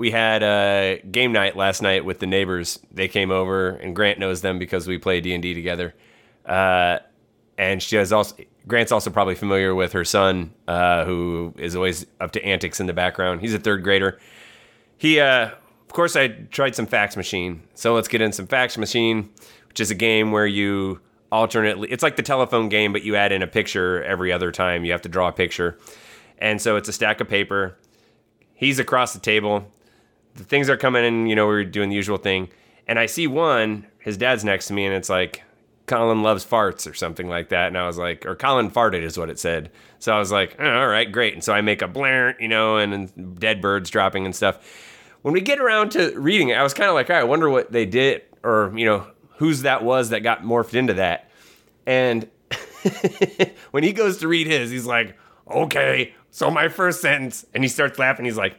we had a game night last night with the neighbors. They came over, and Grant knows them because we play D and D together. Uh, and she has also Grant's also probably familiar with her son, uh, who is always up to antics in the background. He's a third grader. He, uh, of course, I tried some fax machine. So let's get in some fax machine, which is a game where you alternately. It's like the telephone game, but you add in a picture every other time. You have to draw a picture, and so it's a stack of paper. He's across the table. The things are coming in. You know, we're doing the usual thing, and I see one. His dad's next to me, and it's like Colin loves farts or something like that. And I was like, or Colin farted is what it said. So I was like, oh, all right, great. And so I make a blare, you know, and, and dead birds dropping and stuff. When we get around to reading it, I was kind of like, all right, I wonder what they did or, you know, whose that was that got morphed into that. And when he goes to read his, he's like, okay, so my first sentence, and he starts laughing. He's like,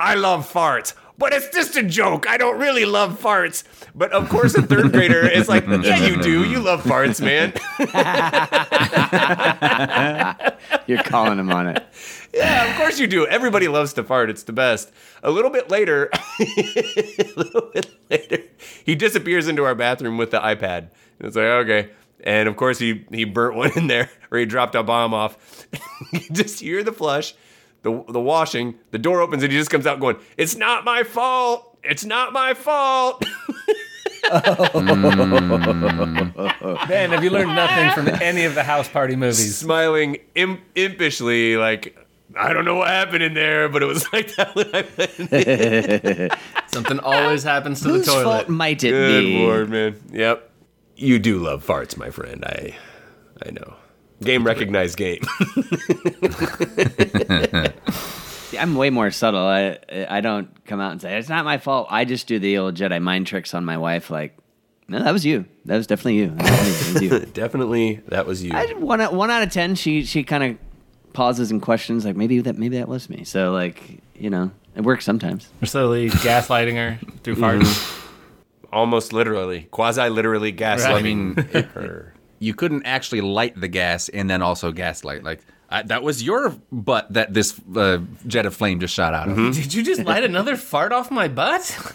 I love farts, but it's just a joke. I don't really love farts. But of course, a third grader is like, yeah, you do. You love farts, man. You're calling him on it. yeah, of course you do. Everybody loves to fart. It's the best. A little bit later, a little bit later, he disappears into our bathroom with the iPad. And it's like, okay. And of course, he he burnt one in there, or he dropped a bomb off. you just hear the flush, the the washing. The door opens, and he just comes out going, "It's not my fault. It's not my fault." Man, have you learned nothing from any of the house party movies? Smiling imp- impishly, like I don't know what happened in there, but it was like that when I went. Something always happens to the Whose fault toilet. might it Good be? lord, man. Yep. You do love farts, my friend. I I know. Game recognized game. I'm way more subtle. I I don't come out and say it's not my fault. I just do the old Jedi mind tricks on my wife. Like, no, that was you. That was definitely you. That was you. Definitely that was you. I, one out- one out of ten. She she kind of pauses and questions like maybe that maybe that was me. So like you know it works sometimes. We're slowly gaslighting her through farts. Mm-hmm. Almost literally. Quasi literally gaslighting. Right. I mean, her. You couldn't actually light the gas and then also gaslight. Like I, that was your butt that this uh, jet of flame just shot out of. Did you just light another fart off my butt?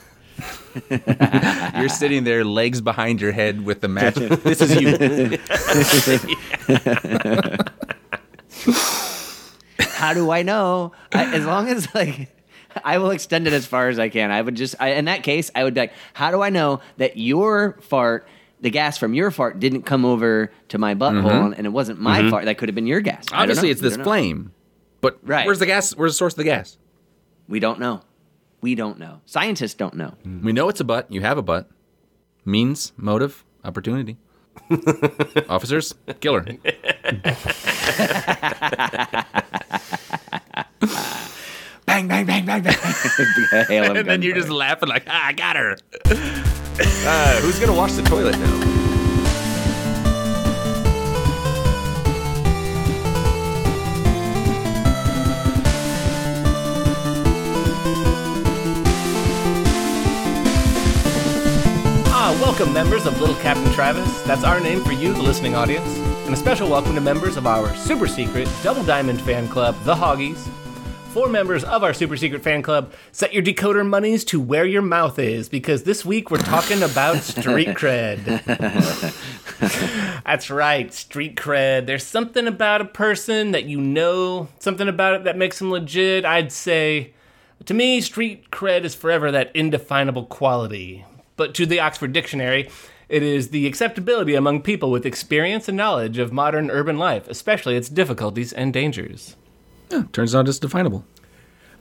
You're sitting there, legs behind your head with the match. this is you. How do I know? I, as long as like. I will extend it as far as I can. I would just, I, in that case, I would be like, how do I know that your fart, the gas from your fart, didn't come over to my butthole mm-hmm. and it wasn't my mm-hmm. fart? That could have been your gas. Obviously, it's this flame. But Right. where's the gas? Where's the source of the gas? We don't know. We don't know. Scientists don't know. Mm-hmm. We know it's a butt. You have a butt. Means, motive, opportunity. Officers, killer. Bang, bang, bang, bang, bang. And then you're just laughing like, ah, I got her. Uh, who's gonna wash the toilet now? Ah, welcome members of Little Captain Travis. That's our name for you, the listening audience. And a special welcome to members of our super secret Double Diamond fan club, the Hoggies. For members of our super secret fan club, set your decoder monies to where your mouth is because this week we're talking about street cred. That's right, street cred. There's something about a person that you know, something about it that makes them legit. I'd say, to me, street cred is forever that indefinable quality. But to the Oxford Dictionary, it is the acceptability among people with experience and knowledge of modern urban life, especially its difficulties and dangers. Turns out it's definable.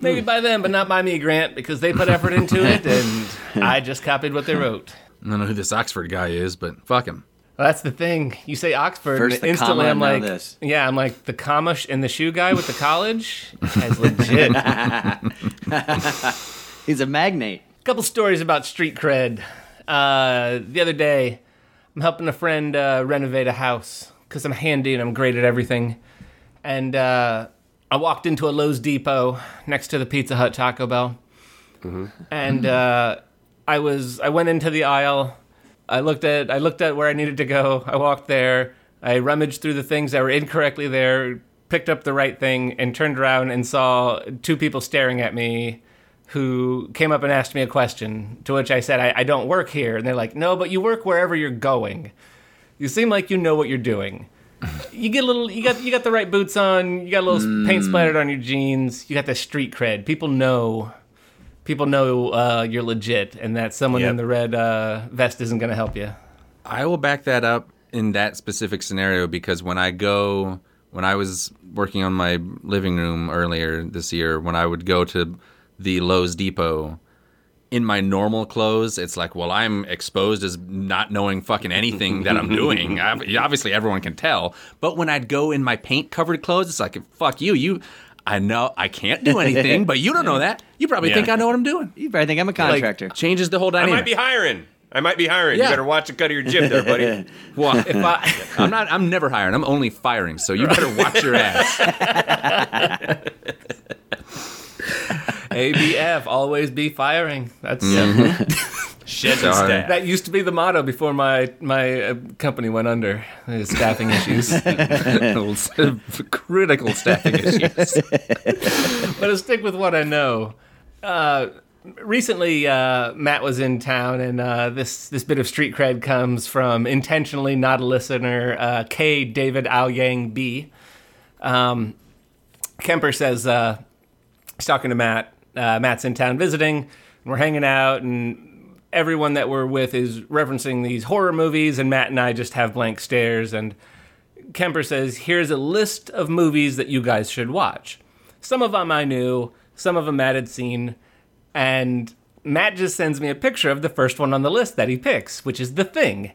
Maybe by them, but not by me, Grant, because they put effort into it and I just copied what they wrote. I don't know who this Oxford guy is, but fuck him. Well, that's the thing. You say Oxford, First and the instantly comma, I'm now like, this. yeah, I'm like the comma sh- and the shoe guy with the college. Guy's legit. He's a magnate. A couple stories about street cred. Uh, the other day, I'm helping a friend uh, renovate a house because I'm handy and I'm great at everything. And uh, I walked into a Lowe's Depot next to the Pizza Hut Taco Bell, and uh, I was I went into the aisle. I looked at I looked at where I needed to go. I walked there. I rummaged through the things that were incorrectly there, picked up the right thing, and turned around and saw two people staring at me who came up and asked me a question, to which I said, I, I don't work here. And they're like, No, but you work wherever you're going. You seem like you know what you're doing. You get a little, you got, you got the right boots on. You got a little paint splattered on your jeans. You got the street cred. People know, people know uh, you're legit, and that someone Yep. in the red uh, vest isn't going to help you. I will back that up in that specific scenario because when I go, when I was working on my living room earlier this year, when I would go to the Lowe's Depot, in my normal clothes, it's like, well, I'm exposed as not knowing fucking anything that I'm doing. Ob- Obviously, everyone can tell. But when I'd go in my paint covered clothes, it's like, fuck you. You, I know I can't do anything, but you don't know that. You probably Yeah. think I know what I'm doing. You probably think I'm a contractor. Changes the whole dynamic. I might be hiring. I might be hiring. Yeah. You better watch the cut of your jib there, buddy. Well, if I, I'm not, I'm never hiring. I'm only firing. So you better watch your ass. ABF, always be firing. That's Shit So, and uh, that used to be the motto before my my uh, company went under. Staffing issues, Critical staffing issues. but to stick with what I know. Uh, recently, uh, Matt was in town, and uh, this this bit of street cred comes from intentionally not a listener, uh, K. David Ao Yang B. Um, Kemper says uh, he's talking to Matt. Uh, Matt's in town visiting, and we're hanging out, and everyone that we're with is referencing these horror movies, and Matt and I just have blank stares. And Kemper says, "Here's a list of movies that you guys should watch. Some of them I knew, some of them Matt had seen, and Matt just sends me a picture of the first one on the list that he picks, which is The Thing."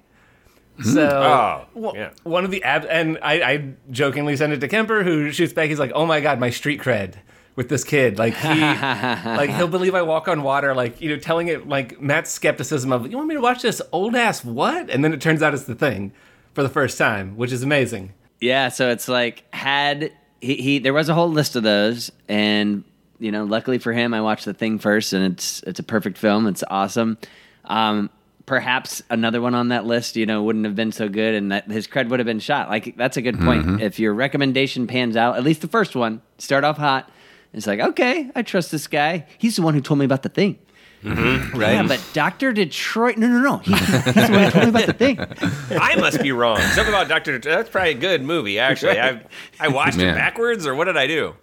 So Oh, yeah. one of the ab and I, I jokingly send it to Kemper, who shoots back. He's like, "Oh my god, my street cred with this kid! Like he, like he'll believe I walk on water. Like you know, telling it like Matt's skepticism of, you want me to watch this old ass what? And then it turns out it's the thing for the first time, which is amazing. Yeah, so it's like had he, he there was a whole list of those, and you know, luckily for him, I watched the thing first, and it's it's a perfect film. It's awesome. Um, perhaps another one on that list, you know, wouldn't have been so good, and that his cred would have been shot. Like that's a good point. If your recommendation pans out, at least the first one, start off hot. It's like okay, I trust this guy. He's the one who told me about the thing. Mm-hmm. Right? Yeah, but Doctor Detroit. No, no, no. He, he's the one who told me about the thing. I must be wrong. Something about Doctor. Detroit. That's probably a good movie. Actually, I I watched Yeah. it backwards, or what did I do?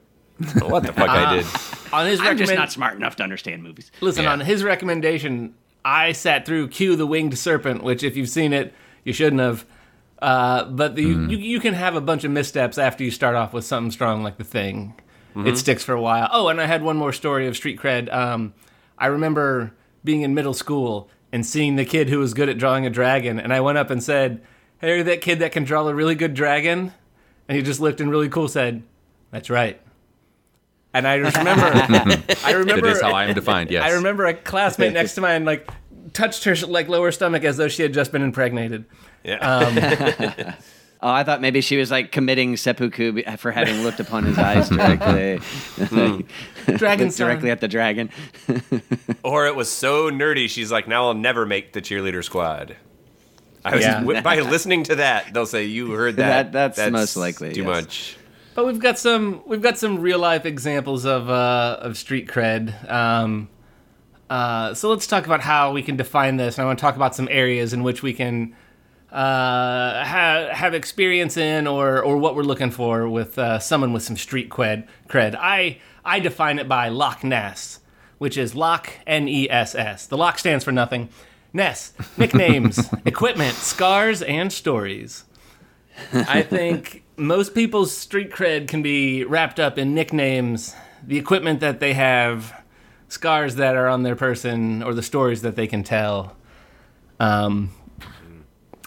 What the fuck I did? Uh, on his I'm just not smart enough to understand movies. Listen, Yeah. on his recommendation, I sat through Q the Winged Serpent, which if you've seen it, you shouldn't have. Uh, but the, mm. you, you can have a bunch of missteps after you start off with something strong like the thing. It sticks for a while. Oh, and I had one more story of street cred. Um, I remember being in middle school and seeing the kid who was good at drawing a dragon, and I went up and said, "Hey, are you that kid that can draw a really good dragon?" And he just looked and really cool said, "That's right." And I just remember, I remember That is how I am defined. Yes. I remember a classmate next to mine like touched her like lower stomach as though she had just been impregnated. Yeah. Oh, I thought maybe she was like committing seppuku for having looked upon his eyes directly, Dragon directly at the dragon. or it was so nerdy, she's like, now I'll never make the cheerleader squad. I was Yeah. by listening to that, they'll say you heard that. That- that's most likely, too yes. much. But we've got some we've got some real life examples of uh, of street cred. Um, uh, so let's talk about how we can define this. And I want to talk about some areas in which we can uh, ha- have experience in, or or what we're looking for with uh, someone with some street cred. Cred. I I define it by Loch Ness, which is Loch N E S S. The Loch stands for nothing. Ness nicknames, equipment, scars, and stories. I think most people's street cred can be wrapped up in nicknames, the equipment that they have, scars that are on their person, or the stories that they can tell. Um,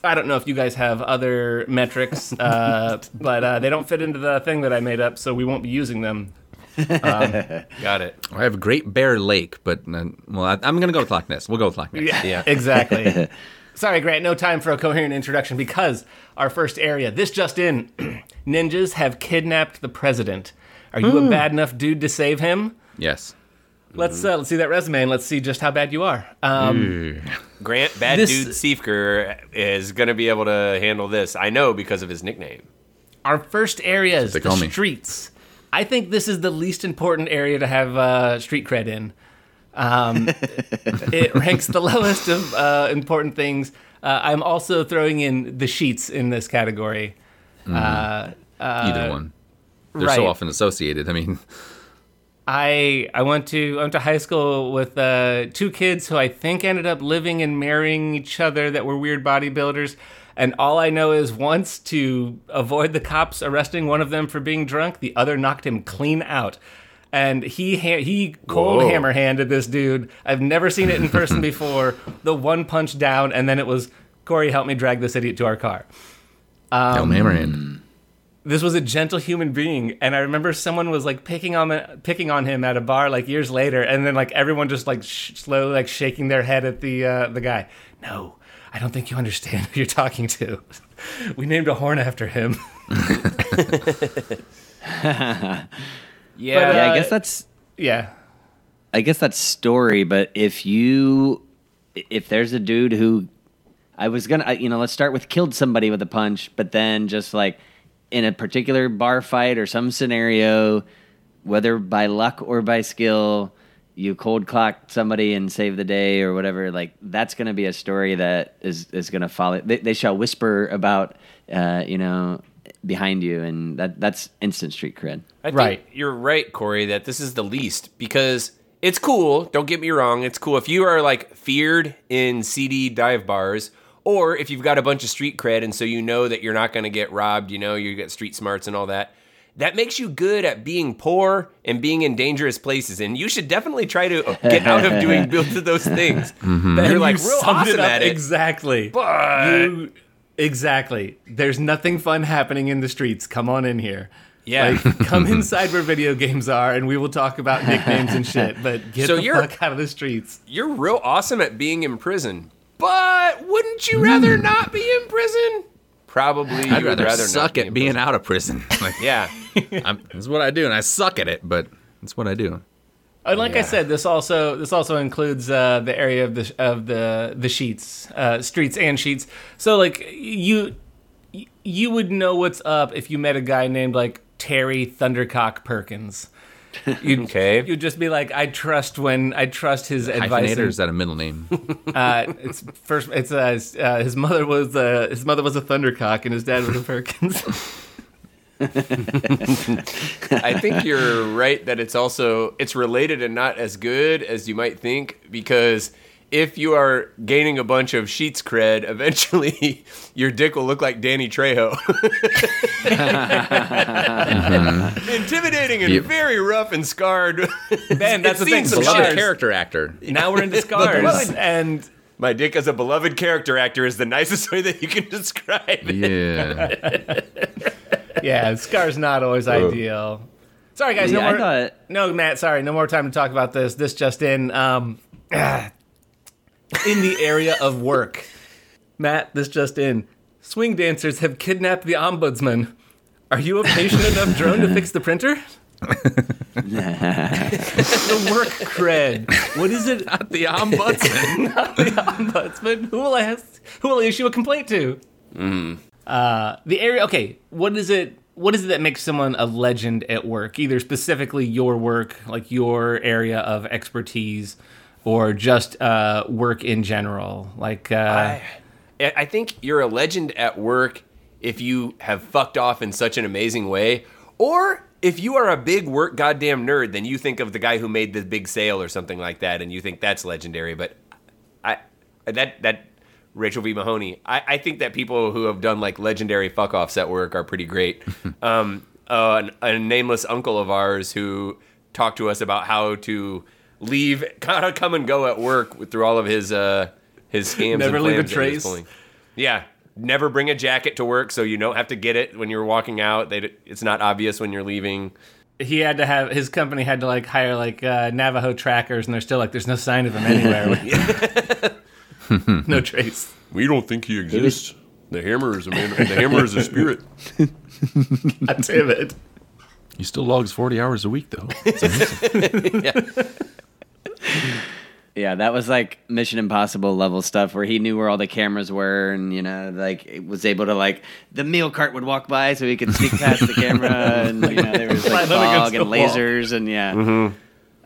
I don't know if you guys have other metrics, uh, but uh, they don't fit into the thing that I made up, so we won't be using them. Got it. I have Great Bear Lake, but uh, well, I, I'm going to go with Loch Ness. We'll go with Loch Ness. Yeah. exactly. Sorry, Grant, no time for a coherent introduction because our first area, this just in ninjas have kidnapped the president. Are you a bad enough dude to save him? Yes. Let's uh, let's see that resume and let's see just how bad you are. Um, Grant Bad This- Dude Seifker is going to be able to handle this. I know because of his nickname. our first area is they the call me. streets. I think this is the least important area to have uh, street cred in. Um, it ranks the lowest of uh, important things. Uh, I'm also throwing in the sheets in this category. Uh, Either one. They're right. so often associated. I mean, I I went to I went to high school with uh, two kids who I think ended up living and marrying each other that were weird bodybuilders. And all I know is once to avoid the cops arresting one of them for being drunk, the other knocked him clean out. And he ha- he cold Whoa. hammer handed this dude. I've never seen it in person before. The one punch down, and then it was Corey, help me drag this idiot to our car. Helm Hammerhand. This was a gentle human being and i remember someone was like picking on picking on him at a bar like years later and then like everyone just like sh- slowly like shaking their head at the uh, the guy. No i don't think you understand who you're talking to. We named a horn after him. Yeah. But, yeah, I Uh, guess that's yeah. I guess that's story, but if you if there's a dude who I was gonna you know let's start with killed somebody with a punch, but then just like in a particular bar fight or some scenario, whether by luck or by skill, you cold clock somebody and save the day or whatever. Like that's gonna be a story that is is gonna follow. They, they shall whisper about uh, you know behind you, and that that's instant street cred. I think Right. You're right, Corey, that this is the least because it's cool. Don't get me wrong. It's cool. If you are like feared in seedy dive bars, or if you've got a bunch of street cred and so you know that you're not going to get robbed, you know, you got street smarts and all that. That makes you good at being poor and being in dangerous places, and you should definitely try to get out of doing both of those things. Mm-hmm. You're like You real awesome it at it. exactly But- You- exactly there's nothing fun happening in the streets come on in here Yeah. Like, come inside where video games are, and we will talk about nicknames and shit. But get So the you're- fuck out of the streets. You're real awesome at being in prison, but wouldn't you rather Hmm. not be in prison? Probably. you I'd would rather, not suck be at in being prison. out of prison. Like, Yeah. I'm, that's what I do, and I suck at it, but that's what I do. And like I said, this also this also includes uh, the area of the of the the sheets, uh, streets and sheets. So like you you would know what's up if you met a guy named like Terry Thundercock Perkins. You'd, Okay. You'd just be like, I trust when I trust his advice. Hyphenator is that a middle name? Uh, it's first. It's uh, his, uh, his mother was uh, his mother was a Thundercock and his dad was a Perkins. I think you're right that it's also it's related and not as good as you might think because if you are gaining a bunch of sheets cred, eventually your dick will look like Danny Trejo. Intimidating and Yep. very rough and scarred. Man, that's the seen thing. some Scars. Beloved character actor. now we're into scars, and My dick as a beloved character actor is the nicest way that you can describe it. Yeah. yeah, scars not always ideal. Sorry, guys. Yeah, no more. thought- No, Matt. Sorry, no more time to talk about this. This just in. Um, in the area of work, Matt. This just in. Swing dancers have kidnapped the ombudsman. Are you a patient enough drone to fix the printer? the work cred. What is it? the ombudsman. the ombudsman. Who will I ask, who will I issue a complaint to? Uh, the area. Okay, what is it? What is it that makes someone a legend at work? Either specifically your work, like your area of expertise, or just uh, work in general. Like, uh, I, I think you're a legend at work if you have fucked off in such an amazing way, or if you are a big work goddamn nerd, then you think of the guy who made the big sale or something like that, and you think that's legendary. But I that that Rachel V Mahoney, I, I think that people who have done like legendary fuck offs at work are pretty great. um, uh, an- a nameless uncle of ours who talked to us about how to leave, kind of come and go at work through all of his uh, his scams. Never and leave a plans that he was trace. Yeah. Never bring a jacket to work so you don't have to get it when you're walking out. They, it's not obvious when you're leaving. he had to have his company had to like hire like uh, Navajo trackers, and they're still like, there's no sign of him anywhere. no trace. We don't think he exists. The hammer is a man. The hammer is a spirit. God damn it. He still logs 40 hours a week, though. Yeah, that was like Mission Impossible level stuff where he knew where all the cameras were and you know like was able to like the meal cart would walk by so he could sneak past the camera and you know there was like Right up against fog and the wall. lasers and yeah.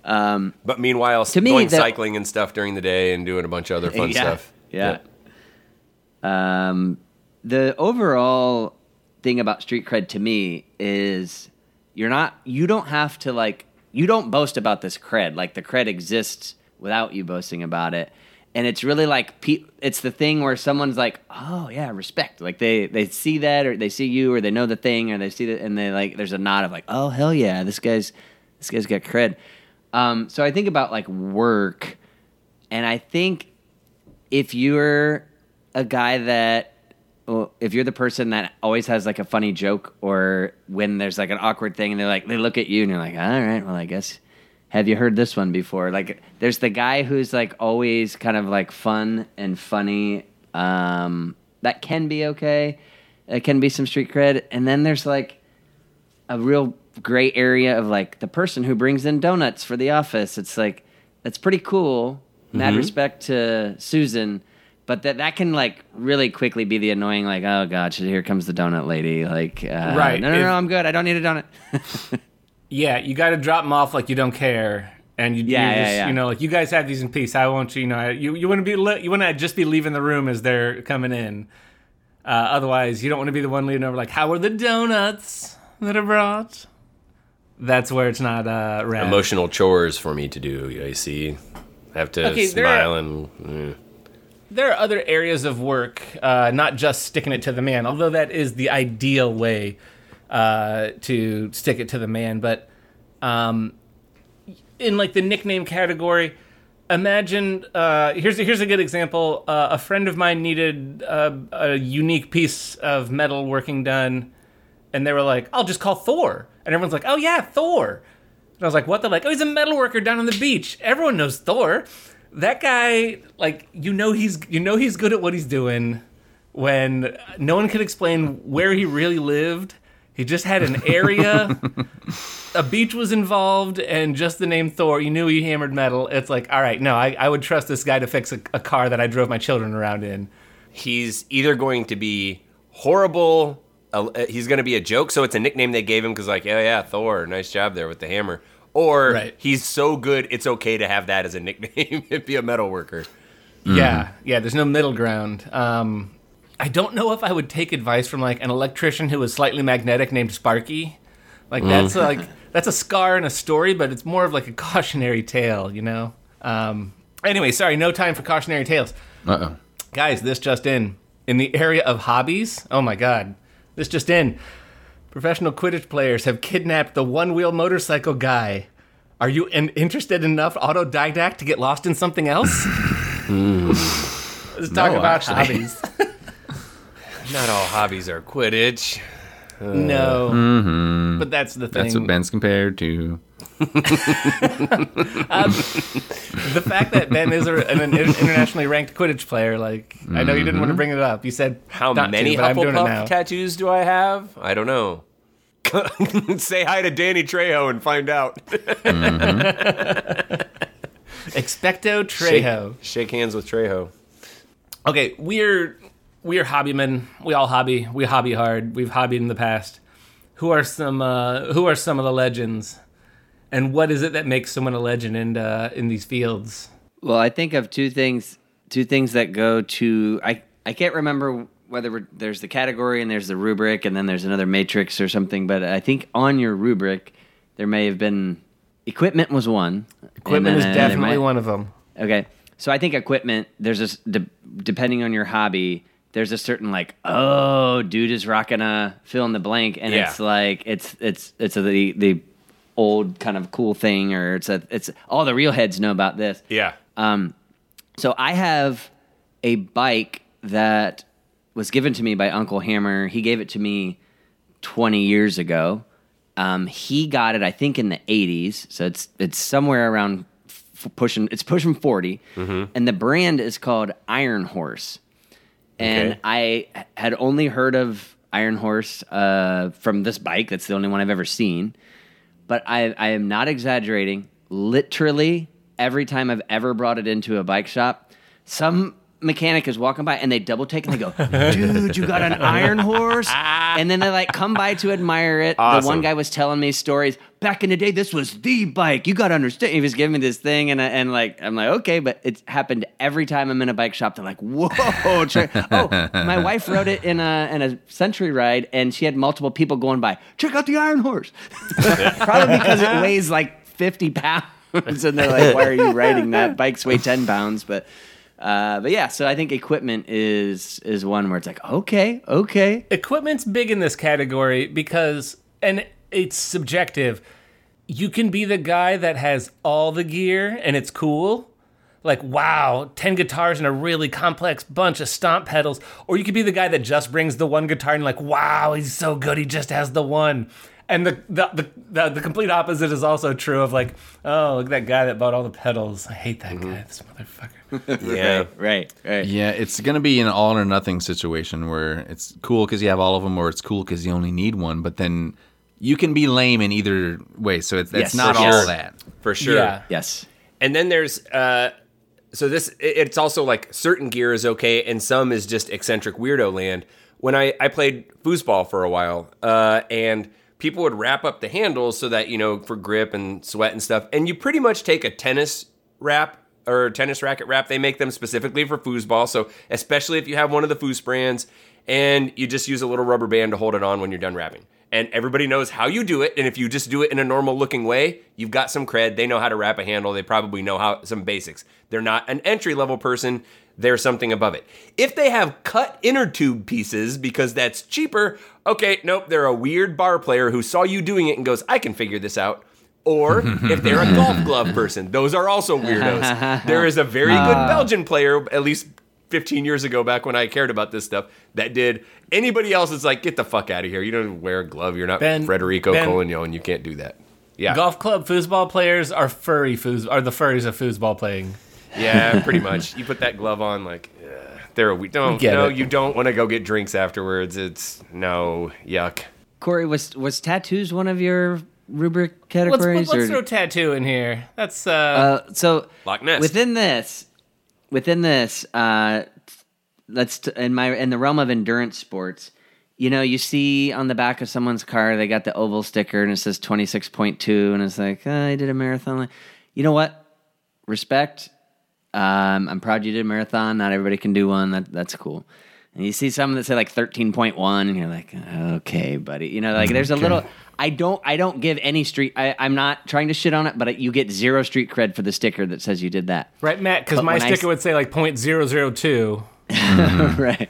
Um, But meanwhile, To me, going the- cycling and stuff during the day and doing a bunch of other fun yeah, stuff. Yeah. Um, the overall thing about street cred to me is you're not you don't have to like you don't boast about this cred. Like the cred exists without you boasting about it. And it's really like it's the thing where someone's like oh yeah respect. Like they they see that or they see you or they know the thing or they see that and they like there's a nod of like oh hell yeah this guy's this guy's got cred. Um, so i think about like work and i think if you're a guy that well, if you're the person that always has like a funny joke or when there's like an awkward thing and they're like they look at you and you're like all right well i guess have you heard this one before? Like there's the guy who's like always kind of like fun and funny um, that can be okay. It can be some street cred. And then there's like a real gray area of like the person who brings in donuts for the office. It's like that's pretty cool. Mad respect to Susan, but that that can like really quickly be the annoying like oh god here comes the donut lady like uh, Right, no no if- no I'm good I don't need a donut. Yeah, you got to drop them off like you don't care, and you, Yeah, you, yeah, just, yeah. you know, like you guys have these in peace. I want you, you know, you you want to be li- you want to just be leaving the room as they're coming in. Uh, otherwise, you don't want to be the one leading over like, "How are the donuts that I brought?" That's where it's not uh, rad. Emotional chores for me to do. I see, I have to Okay, smile are- and. eh. There are other areas of work, uh, not just sticking it to the man, although that is the ideal way uh, to stick it to the man. But um, in like the nickname category, imagine uh, here's a, here's a good example. Uh, a friend of mine needed uh, a unique piece of metal working done, and they were like, "I'll just call Thor," and everyone's like, "Oh yeah, Thor." And I was like, what? They're like, oh, he's a metal worker down on the beach. Everyone knows Thor. That guy, like, you know he's you know he's good at what he's doing when no one could explain where he really lived. He just had an area. a beach was involved, and just the name Thor, you knew he hammered metal. It's like, all right, no, I, I would trust this guy to fix a, a car that I drove my children around in. he's either going to be horrible. Uh, he's going to be a joke, so it's a nickname they gave him because, like, yeah, yeah, Thor, nice job there with the hammer. Or Right. he's so good, it's okay to have that as a nickname and be a metal worker. Yeah, yeah. There's no middle ground. Um, I don't know if I would take advice from like an electrician who was slightly magnetic named Sparky. Like that's like that's a scar in a story, but it's more of like a cautionary tale, you know. Um, anyway, sorry, no time for cautionary tales, Uh oh. guys. This just in in the area of hobbies. Oh my god, this just in. Professional Quidditch players have kidnapped the one-wheel motorcycle guy. Are you in- interested enough autodidact to get lost in something else? Let's talk No, about actually. hobbies. Not all hobbies are Quidditch. no, uh, mm-hmm. but that's the thing. That's what Ben's compared to. Um, the fact that Ben is a, an, an internationally ranked Quidditch player, like I know you didn't want to mm-hmm. bring it up. You said How many to, but I'm doing it now. Hufflepuff tattoos do I have? I don't know. Say hi to Danny Trejo and find out. Mm-hmm. Expecto Shake, Trejo. shake hands with Trejo. Okay, we're we're hobbymen. We all hobby. We hobby hard. We've hobbied in the past. Who are some uh, Who are some of the legends? And what is it that makes someone a legend in uh, in these fields? Well, I think of two things. Two things that go to I. I can't remember whether we're, there's the category and there's the rubric and then there's another matrix or something. But I think on your rubric there may have been equipment was one. Equipment and is definitely might- one of them. Okay, so I think equipment. There's a s- de- depending on your hobby. There's a certain like, oh, dude is rocking a fill in the blank, and Yeah. it's like it's it's it's a, the the old kind of cool thing, or it's a it's all the real heads know about this. Yeah. Um, so I have a bike that was given to me by Uncle Hammer. He gave it to me 20 years ago. Um, he got it, I think, in the 80s. So it's it's somewhere around f- pushing. It's pushing 40, and the brand is called Iron Horse. And Okay. I had only heard of Iron Horse uh, from this bike. That's the only one I've ever seen but I, I am not exaggerating. Literally, every time I've ever brought it into a bike shop, some mechanic is walking by and they double take and they go, dude, you got an iron horse? And then they like come by to admire it. The one guy was telling me stories. Back in the day, this was the bike. You got to understand. He was giving me this thing and, I- and like, I'm like, okay, but it's happened every time I'm in a bike shop. They're like, whoa. oh, my wife rode it in a, in a century ride and she had multiple people going by, check out the iron horse. Probably because it weighs like 50 pounds. and they're like, why are you riding that? Bikes weigh 10 pounds. But, uh, but yeah, so I think equipment is is one where it's like, okay, okay. equipment's big in this category because and it's subjective. You can be the guy that has all the gear and it's cool. Like wow 10 guitars and a really complex bunch of stomp pedals. Or you could be the guy that just brings the one guitar and like wow he's so good he just has the one and the the, the, the, the complete opposite is also true of like oh look at that guy that bought all the pedals i hate that guy this motherfucker Yeah. Right, right. Yeah, it's going to be an all or nothing situation where it's cool because you have all of them, or it's cool because you only need one. But then you can be lame in either way, so it's, Yes, it's not all sure. that. For sure. yeah Yes. And then there's uh so this it's also like certain gear is okay and some is just eccentric weirdo land. When I I played foosball for a while, uh and people would wrap up the handles so that, you know, for grip and sweat and stuff. And you pretty much take a tennis wrap or tennis racket wrap. They make them specifically for foosball. So especially if you have one of the foos brands and you just use a little rubber band to hold it on when you're done wrapping. And everybody knows how you do it. And if you just do it in a normal looking way, you've got some cred. They know how to wrap a handle. They probably know how some basics. They're not an entry level person. They're something above it. If they have cut inner tube pieces because that's cheaper, okay, nope, they're a weird bar player who saw you doing it and goes, I can figure this out. Or if they're a golf glove person, those are also weirdos. There is a very good ah. Belgian player, at least 15 years ago, back when I cared about this stuff, that did. Anybody else is like, get the fuck out of here. You don't wear a glove. You're not Ben- Federico Ben- Collignon. You can't do that. Yeah. golf club foosball players are furry foos are the furries of foosball playing Yeah, pretty much. You put that glove on, like, uh, they're a we don't. Get no, it. you don't want to go get drinks afterwards. It's no yuck. Corey, was was tattoos one of your rubric let's, categories? let's or- throw tattoo in here that's uh, Uh, so Loch Ness. within this, within this, uh, let's t- in my in the realm of endurance sports. You know, you see on the back of someone's car, they got the oval sticker and it says twenty six point two, and it's like, oh, I did a marathon. You know what? Respect. Um, I'm proud you did a marathon. Not everybody can do one. That that's cool. And you see some that say like 13.1, and you're like, okay, buddy. You know, like there's a little. I don't. I don't give any street. I, I'm not trying to shit on it, but you get zero street cred for the sticker that says you did that. right matt because my when I sticker would say like point zero zero two right.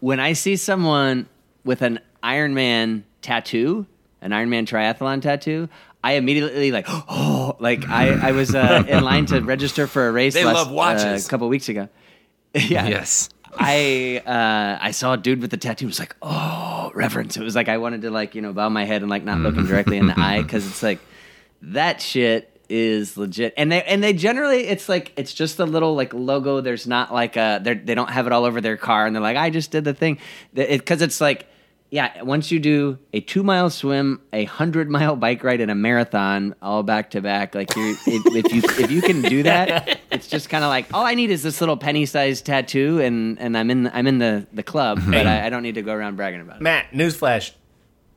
When I see someone with an Iron Man tattoo, an Iron Man triathlon tattoo, I immediately like, oh, like I, I was uh, in line to register for a race They last, love watches. uh, a couple weeks ago. yeah. Yes. I uh, I saw a dude with a tattoo. It was like, oh, reverence. It was like I wanted to like you know bow my head and like not look him directly in the eye because it's like that shit is legit. And they and they generally it's like it's just a little like logo. There's not like a they they don't have it all over their car and they're like I just did the thing because it's like yeah. Once you do a two mile swim, a hundred mile bike ride, and a marathon all back to back, like you if, if you if you can do that, it's just kind of like all I need is this little penny sized tattoo, and and I'm in I'm in the the club, hmm. but I, I don't need to go around bragging about it. matt newsflash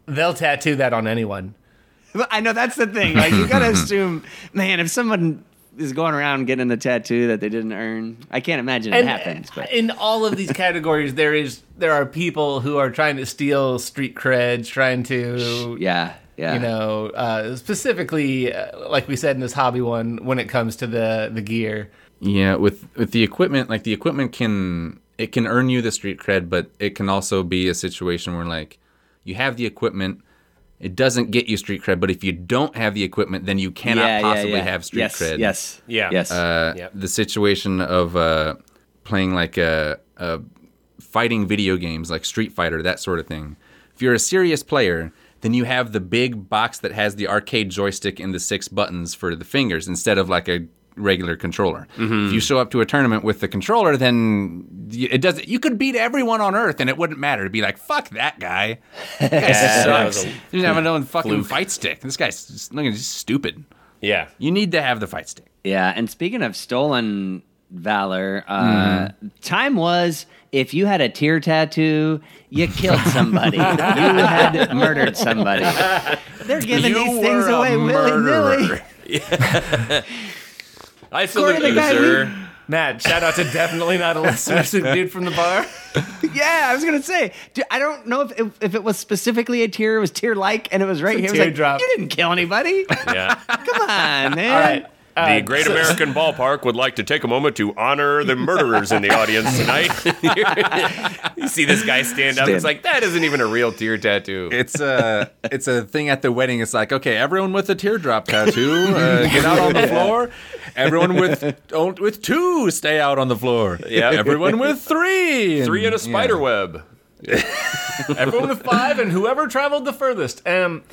they'll tattoo that on anyone But I know that's the thing. Like you gotta assume, man, if someone is going around getting the tattoo that they didn't earn, I can't imagine it happens. But in all of these categories there is there are people who are trying to steal street creds trying to yeah, yeah, you know uh, specifically uh, like we said in this hobby one when it comes to the the gear Yeah, with with the equipment, like the equipment can it can earn you the street cred, but it can also be a situation where like you have the equipment, it doesn't get you street cred, but if you don't have the equipment, then you cannot Yeah, yeah, possibly yeah. have street yes, cred. Yes, Yeah. yes. Uh, Yep. The situation of uh, playing like a, a fighting video games like Street Fighter, that sort of thing. If you're a serious player, then you have the big box that has the arcade joystick and the six buttons for the fingers instead of like a regular controller. Mm-hmm. If you show up to a tournament with the controller, then y- it does. You could beat everyone on Earth, and it wouldn't matter. It'd be like, "Fuck that guy." That guy that was sucks. a He doesn't have a fucking fluke. fight stick. This guy's just, look, he's stupid. Yeah. You need to have the fight stick. yeah, and speaking of stolen valor. Uh, Time was if you had a tear tattoo, you killed somebody. you had murdered somebody. They're giving You these things away willy nilly. murderer. I salute According you, sir. Matt, shout out to definitely not a listener, dude from the bar. Yeah, I was gonna say. Dude, I don't know if, if if it was specifically a tear, it was tear like, and it was right It's here. It was like, teardrop. you didn't kill anybody. Yeah. Come on, man. All right. The uh, Great so- American Ballpark would like to take a moment to honor the murderers in the audience tonight. you see this guy stand up. It's like that isn't even a real tear tattoo. It's a it's a thing at the wedding. It's like okay, everyone with a teardrop tattoo, uh, get out on the floor. Everyone with with two, stay out on the floor. Yeah. Everyone with three, and- Three in a spider yeah. web. Everyone with five and whoever traveled the furthest. Um,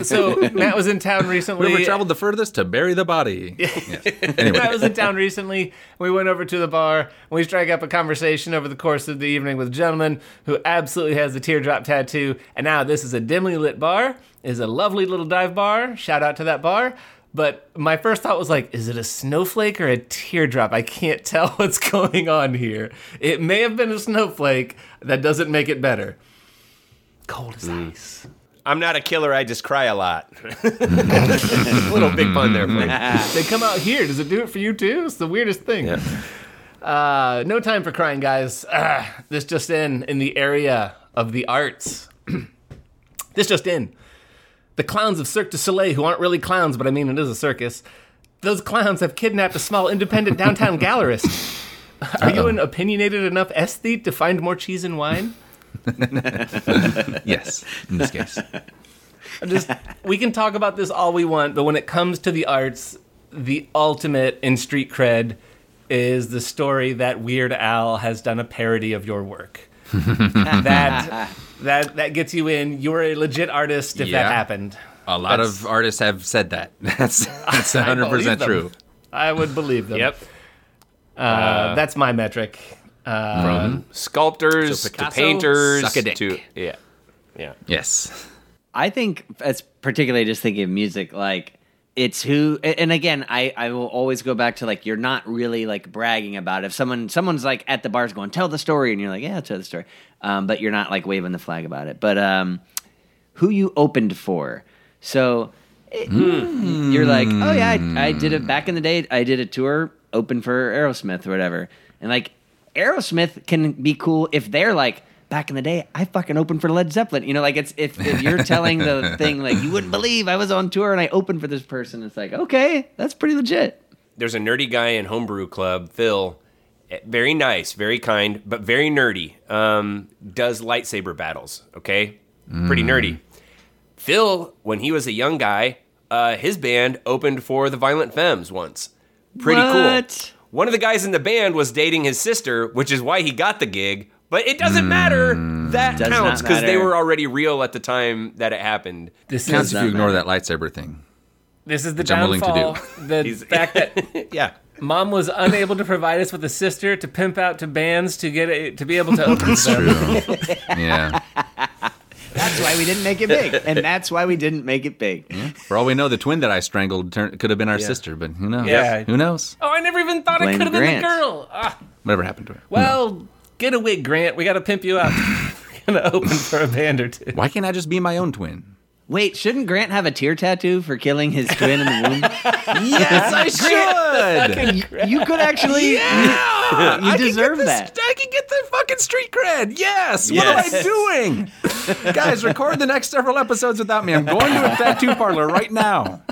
so Matt was in town recently. Whoever traveled the furthest to bury the body. Yes. Anyway, Matt was in town recently. We went over to the bar and we struck up a conversation over the course of the evening with a gentleman who absolutely has the teardrop tattoo. And now this is a dimly lit bar. Is a lovely little dive bar. Shout out to that bar. But my first thought was like, is it a snowflake or a teardrop? I can't tell what's going on here. It may have been a snowflake. That doesn't make it better. Cold as ice. I'm not a killer. I just cry a lot. Little big pun there. Frank. They come out here. Does it do it for you too? It's the weirdest thing. Uh, no time for crying, guys. Ah, this just in in the area of the arts. this just in. The clowns of Cirque du Soleil, who aren't really clowns, but I mean it is a circus. Those clowns have kidnapped a small independent downtown gallerist. Are you an opinionated enough aesthete to find more cheese and wine? yes, in this case, I'm just we can talk about this all we want, but when it comes to the arts, the ultimate in street cred is the story that Weird Al has done a parody of your work. That that that gets you in. You're a legit artist if Yeah. that happened. a lot That's- of artists have said that. That's that's 100 percent true. I would believe them. Yep. Uh, that's my metric. Uh, From sculptors So to painters suck a dick. to yeah, yeah. Yes. I think as particularly just thinking of music, like it's who and again I, I will always go back to like you're not really like bragging about it. if someone someone's like at the bars going tell the story and you're like yeah I'll tell the story um, but you're not like waving the flag about it. But um, who you opened for. So it- you're like oh yeah I, I did it back in the day I did a tour open for Aerosmith or whatever. And like Aerosmith can be cool if they're like back in the day I fucking opened for Led Zeppelin you know like it's if, if you're telling the thing like you wouldn't believe I was on tour and I opened for this person it's like okay that's pretty legit There's a nerdy guy in homebrew club, Phil. eh, Very nice, very kind, but very nerdy. Um, does lightsaber battles. Okay, pretty nerdy. Phil, when he was a young guy, uh, his band opened for the Violent Femmes once. Pretty What? cool. One of the guys in the band was dating his sister, which is why he got the gig. But it doesn't matter. That Does counts because they matter. were already real at the time that it happened. this Counts is if you ignore matter. that lightsaber thing. this is the I'm willing to downfall. do. The fact that Yeah. mom was unable to provide us with a sister to pimp out to bands to get a, to be able to open for them. True. yeah. that's why we didn't make it big and that's why we didn't make it big For all we know, the twin that I strangled turn, could have been our sister, but who knows? Yeah. Who knows? Oh, I never even thought it Blame could have been the Grant. girl. Ah, Whatever happened to her? well, get a wig, Grant. We got to pimp you out. We're gonna open for a band or two. Why can't I just be my own twin? wait shouldn't Grant have a tear tattoo for killing his twin in the womb Yes, I should. you could actually Yeah, you I can deserve get that. this- I can get the fucking street cred. Yes. What am I doing? Guys, record the next several episodes without me. I'm going to a tattoo parlor right now.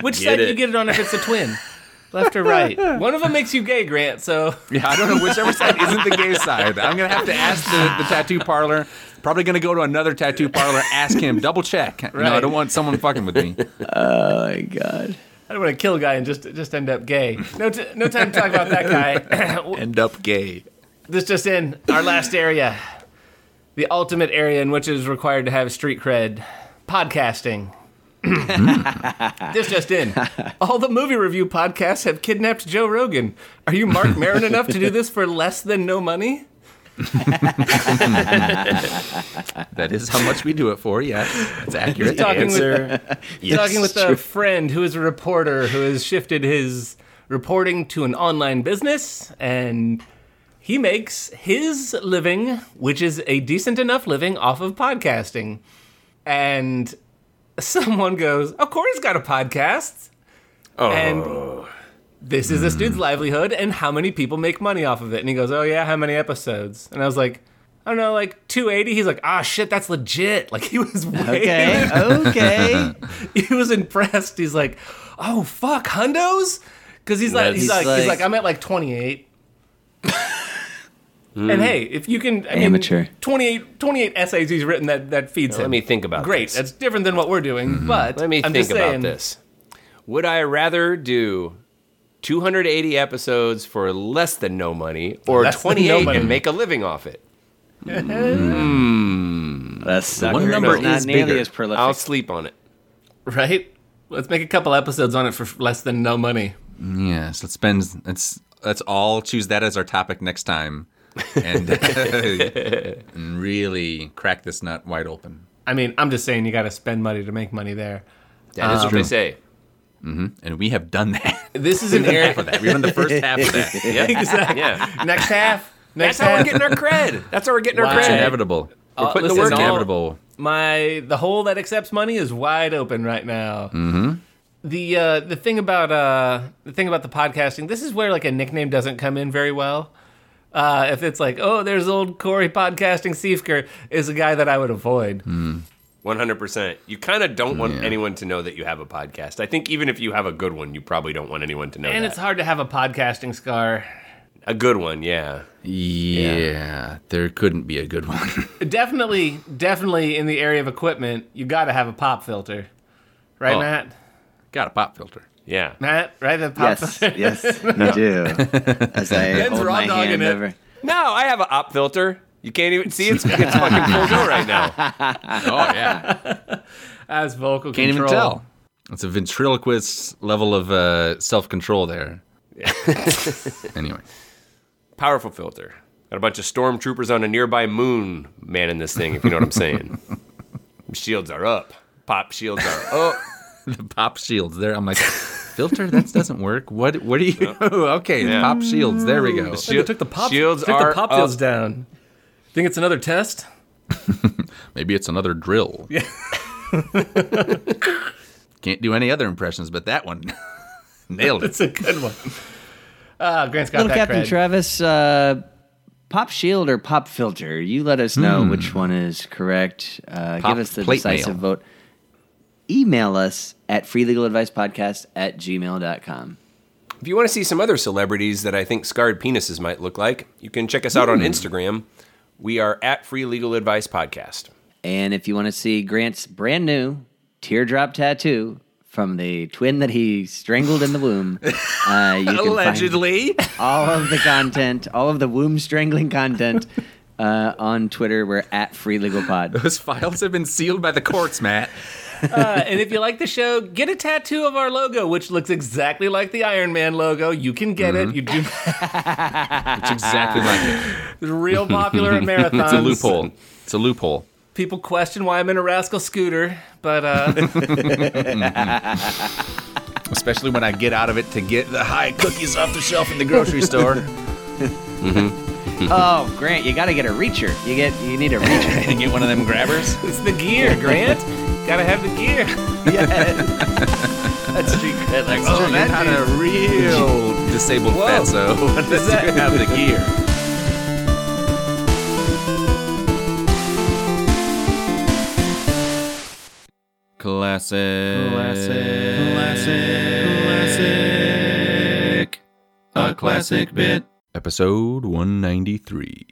Which Get side do you get it on if it's a twin? Left or right? One of them makes you gay, Grant. So Yeah, I don't know whichever side isn't the gay side. I'm gonna have to ask the, the tattoo parlor. Probably gonna go to another tattoo parlor, ask him, double check. No, I don't want someone fucking with me. oh my god I don't want to kill a guy and just just end up gay. No, t- no time to talk about that guy. End up gay. this just in our last area, the ultimate area in which it is required to have street cred, podcasting. Mm. this just in. All the movie review podcasts have kidnapped Joe Rogan. Are you Marc Maron enough to do this for less than no money? That is how much we do it for. Yes, it's accurate. Talking with, Answer. yes. talking with a friend who is a reporter who has shifted his reporting to an online business, and he makes his living, which is a decent enough living, off of podcasting. And someone goes, "Oh, Corey's got a podcast." Oh, And this is this dude's livelihood, and how many people make money off of it? And he goes, "Oh yeah, how many episodes?" And I was like, "I don't know, like 280." He's like, "Ah, shit, that's legit." Like he was way, Okay, okay. he was impressed. He's like, "Oh fuck, hundos," because he's like, he's, He's like, he's like- like, I'm at like 28. Hmm. And hey, if you can, I mean, Amateur. 28, 28 essays he's written that that feeds let him. me think about Great, this. that's different than what we're doing. Mm-hmm. But Let me I'm think just saying, about this. Would I rather do 280 episodes for less than no money or Less 28 no money. and make a living off it? Mm-hmm. The sucker one number is not is nearly bigger. as prolific. I'll sleep on it. right? Let's make a couple episodes on it for less than no money. Yes, let's spend. Let's let's all choose that as our topic next time, and, and really crack this nut wide open. I mean, I'm just saying you got to spend money to make money there. That is what they say. And we have done that. This is an area for that. We've done the first half of that. Yeah. exactly. yeah. Next half. Next That's how we're getting our cred. That's how we're getting Wow. our It's cred. inevitable. Uh, putting the listen, work in. inevitable. My the hole that accepts money is wide open right now. Mm-hmm. The uh, the thing about uh, the thing about the podcasting, this is where like a nickname doesn't come in very well. Uh, if it's like, oh, there's old Cory podcasting Seifker is a guy that I would avoid. 100%. You kind of don't want anyone to know that you have a podcast. I think even if you have a good one, you probably don't want anyone to know And that. it's hard to have a podcasting scar. a good one, yeah. Yeah, there couldn't be a good one. Definitely, definitely in the area of equipment, you got to have a pop filter, right, Oh. Matt? Got a pop filter. Yeah. Matt, right? The pop yes, yes, you do. As I Ben's hold raw my dogging hand it. over. No, I have an op filter. You can't even see it's, it's fucking full go right now. Oh yeah, As vocal can't control. even tell. It's a ventriloquist level of uh, self control there. Yeah. anyway, Powerful filter. Got a bunch of stormtroopers on a nearby moon manning this thing, if you know what I'm saying. shields are up. Pop shields are up. the pop shields there. I'm like, filter that doesn't work. What? What do you? okay, Yeah. pop shields. There we go. Look, it took the pop, Shields took are the pop fields up. down. Think it's another test? Maybe it's another drill. Yeah. Can't do any other impressions, but that one nailed it. It's a good one. Uh, Grant's got Little that Captain cred. Travis, uh, pop shield or pop filter? You let us know which one is correct. Uh, give us the decisive mail. vote. Email us at freelegaladvicepodcast at gmail.com. If you want to see some other celebrities that I think scarred penises might look like, you can check us out on Instagram. We are at Free Legal Advice Podcast. And if you want to see Grant's brand new teardrop tattoo from the twin that he strangled in the womb, uh, you can find Allegedly. all of the content, all of the womb strangling content uh, on Twitter. We're at Free Legal Pod. Those files have been sealed by the courts, Matt. Uh, and if you like the show, get a tattoo of our logo, which looks exactly like the Iron Man logo. You can get it. You do. It's exactly like it. It's real popular in marathons. It's a loophole. It's a loophole. People question why I'm in a rascal scooter, but uh, Especially when I get out of it to get the high cookies off the shelf in the grocery store. Oh, Grant, you got to get a reacher. You get, you need a reacher. and get one of them grabbers. it's the gear, Grant. Gotta have the gear. Yeah. That's street cred. Like, Oh, you're not a real disabled Whoa. fatso. Does that- have the gear? Classic. Classic. Classic. A classic bit. Episode 193.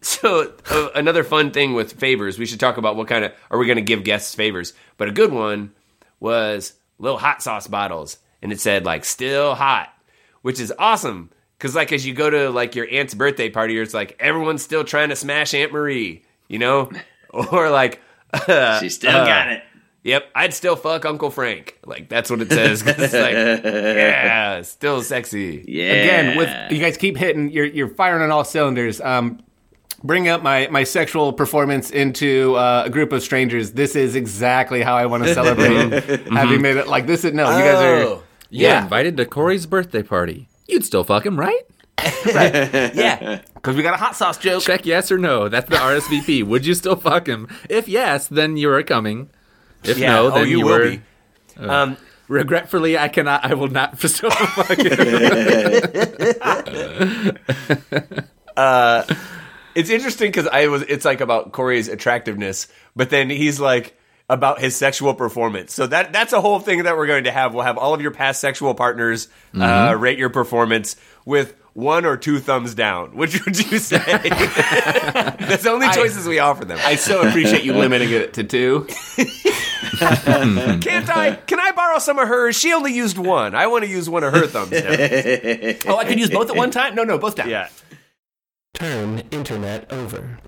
So uh, another fun thing with favors, we should talk about what kind of are we going to give guests favors. But a good one was little hot sauce bottles, and it said like "still hot," which is awesome because like as you go to like your aunt's birthday party, it's like everyone's still trying to smash Aunt Marie, you know, or like She still got it. Yep, I'd still fuck Uncle Frank. Like that's what it says. it's like, yeah, still sexy. Yeah. Again, with you guys keep hitting, you're you're firing on all cylinders. Um, bring up my my sexual performance into uh, a group of strangers. This is exactly how I want to celebrate having made it. Like this is no, you guys are. Oh. You're Yeah. invited to Cory's birthday party. You'd still fuck him, right? Yeah, because we got a hot sauce joke. Check yes or no. That's the RSVP. Would you still fuck him? If yes, then you are coming. If Yeah. no, oh, then you, you, will were. be. Um, Regretfully, I cannot. I will not still fuck him. It's interesting because I was. It's like about Cory's attractiveness, but then he's like about his sexual performance. So that that's a whole thing that we're going to have. We'll have all of your past sexual partners uh, Mm-hmm. rate your performance with one or two thumbs down. Which would you say? that's the only choices we offer them. I so appreciate you limiting it to two. Can't I? Can I borrow some of hers? She only used one. I want to use one of her thumbs down. Oh, I could use both at one time? No, no, both down. Yeah. Turn internet over.